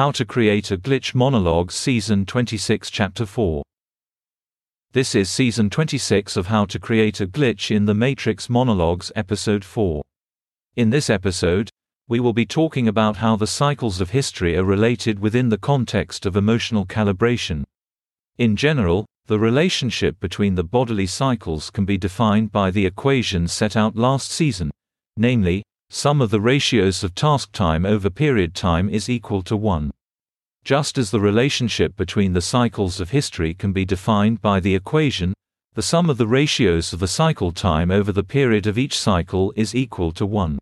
How to Create a Glitch Monologue Season 26 Chapter 4 This is Season 26 of How to Create a Glitch in the Matrix Monologues Episode 4. In this episode, we will be talking about how the cycles of history are related within the context of emotional calibration. In general, the relationship between the bodily cycles can be defined by the equation set out last season, namely, sum of the ratios of task time over period time is equal to 1. Just as the relationship between the cycles of history can be defined by the equation, the sum of the ratios of the cycle time over the period of each cycle is equal to 1.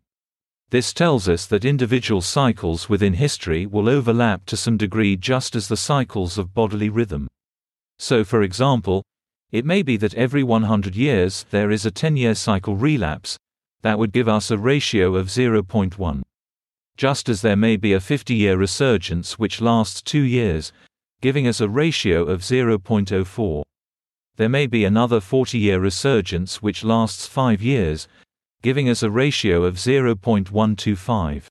This tells us that individual cycles within history will overlap to some degree just as the cycles of bodily rhythm. So for example, it may be that every 100 years there is a 10-year cycle relapse, that would give us a ratio of 0.1. Just as there may be a 50-year resurgence which lasts 2 years, giving us a ratio of 0.04. There may be another 40-year resurgence which lasts 5 years, giving us a ratio of 0.125.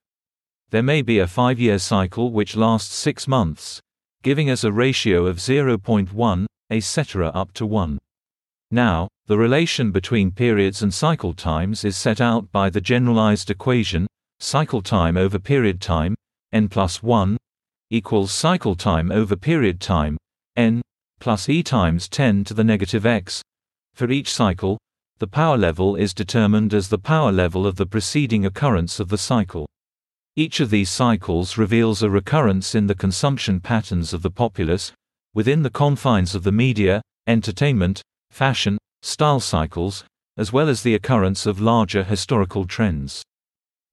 There may be a 5-year cycle which lasts 6 months, giving us a ratio of 0.1, etc. up to 1. Now, the relation between periods and cycle times is set out by the generalized equation, cycle time over period time, n plus 1, equals cycle time over period time, n, plus e times 10 to the negative x. For each cycle, the power level is determined as the power level of the preceding occurrence of the cycle. Each of these cycles reveals a recurrence in the consumption patterns of the populace, within the confines of the media, entertainment, fashion, style cycles, as well as the occurrence of larger historical trends.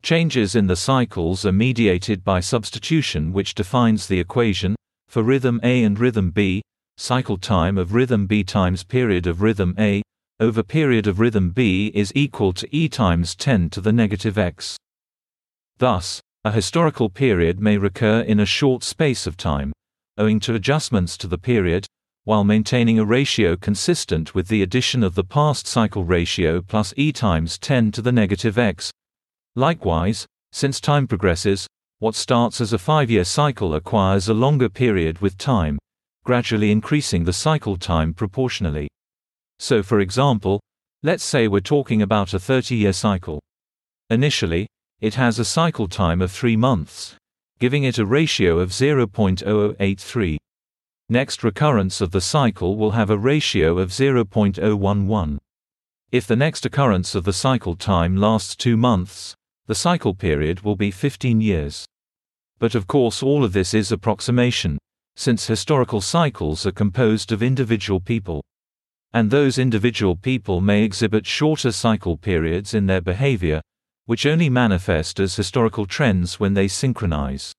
Changes in the cycles are mediated by substitution which defines the equation, for rhythm A and rhythm B, cycle time of rhythm B times period of rhythm A, over period of rhythm B is equal to E times 10 to the negative x. Thus, a historical period may recur in a short space of time, owing to adjustments to the period, while maintaining a ratio consistent with the addition of the past cycle ratio plus e times 10 to the negative x. Likewise, since time progresses, what starts as a five-year cycle acquires a longer period with time, gradually increasing the cycle time proportionally. So for example, let's say we're talking about a 30-year cycle. Initially, it has a cycle time of 3 months, giving it a ratio of 0.0083. Next recurrence of the cycle will have a ratio of 0.011. If the next occurrence of the cycle time lasts 2 months, the cycle period will be 15 years. But of course all of this is approximation, since historical cycles are composed of individual people. And those individual people may exhibit shorter cycle periods in their behavior, which only manifest as historical trends when they synchronize.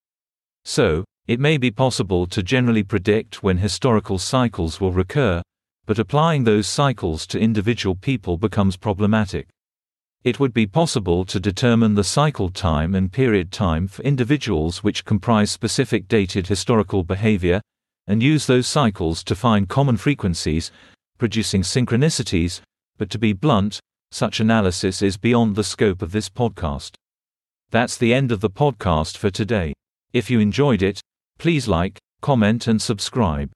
So, it may be possible to generally predict when historical cycles will recur, but applying those cycles to individual people becomes problematic. It would be possible to determine the cycle time and period time for individuals which comprise specific dated historical behavior, and use those cycles to find common frequencies, producing synchronicities, but to be blunt, such analysis is beyond the scope of this podcast. That's the end of the podcast for today. If you enjoyed it, Please like, comment and subscribe.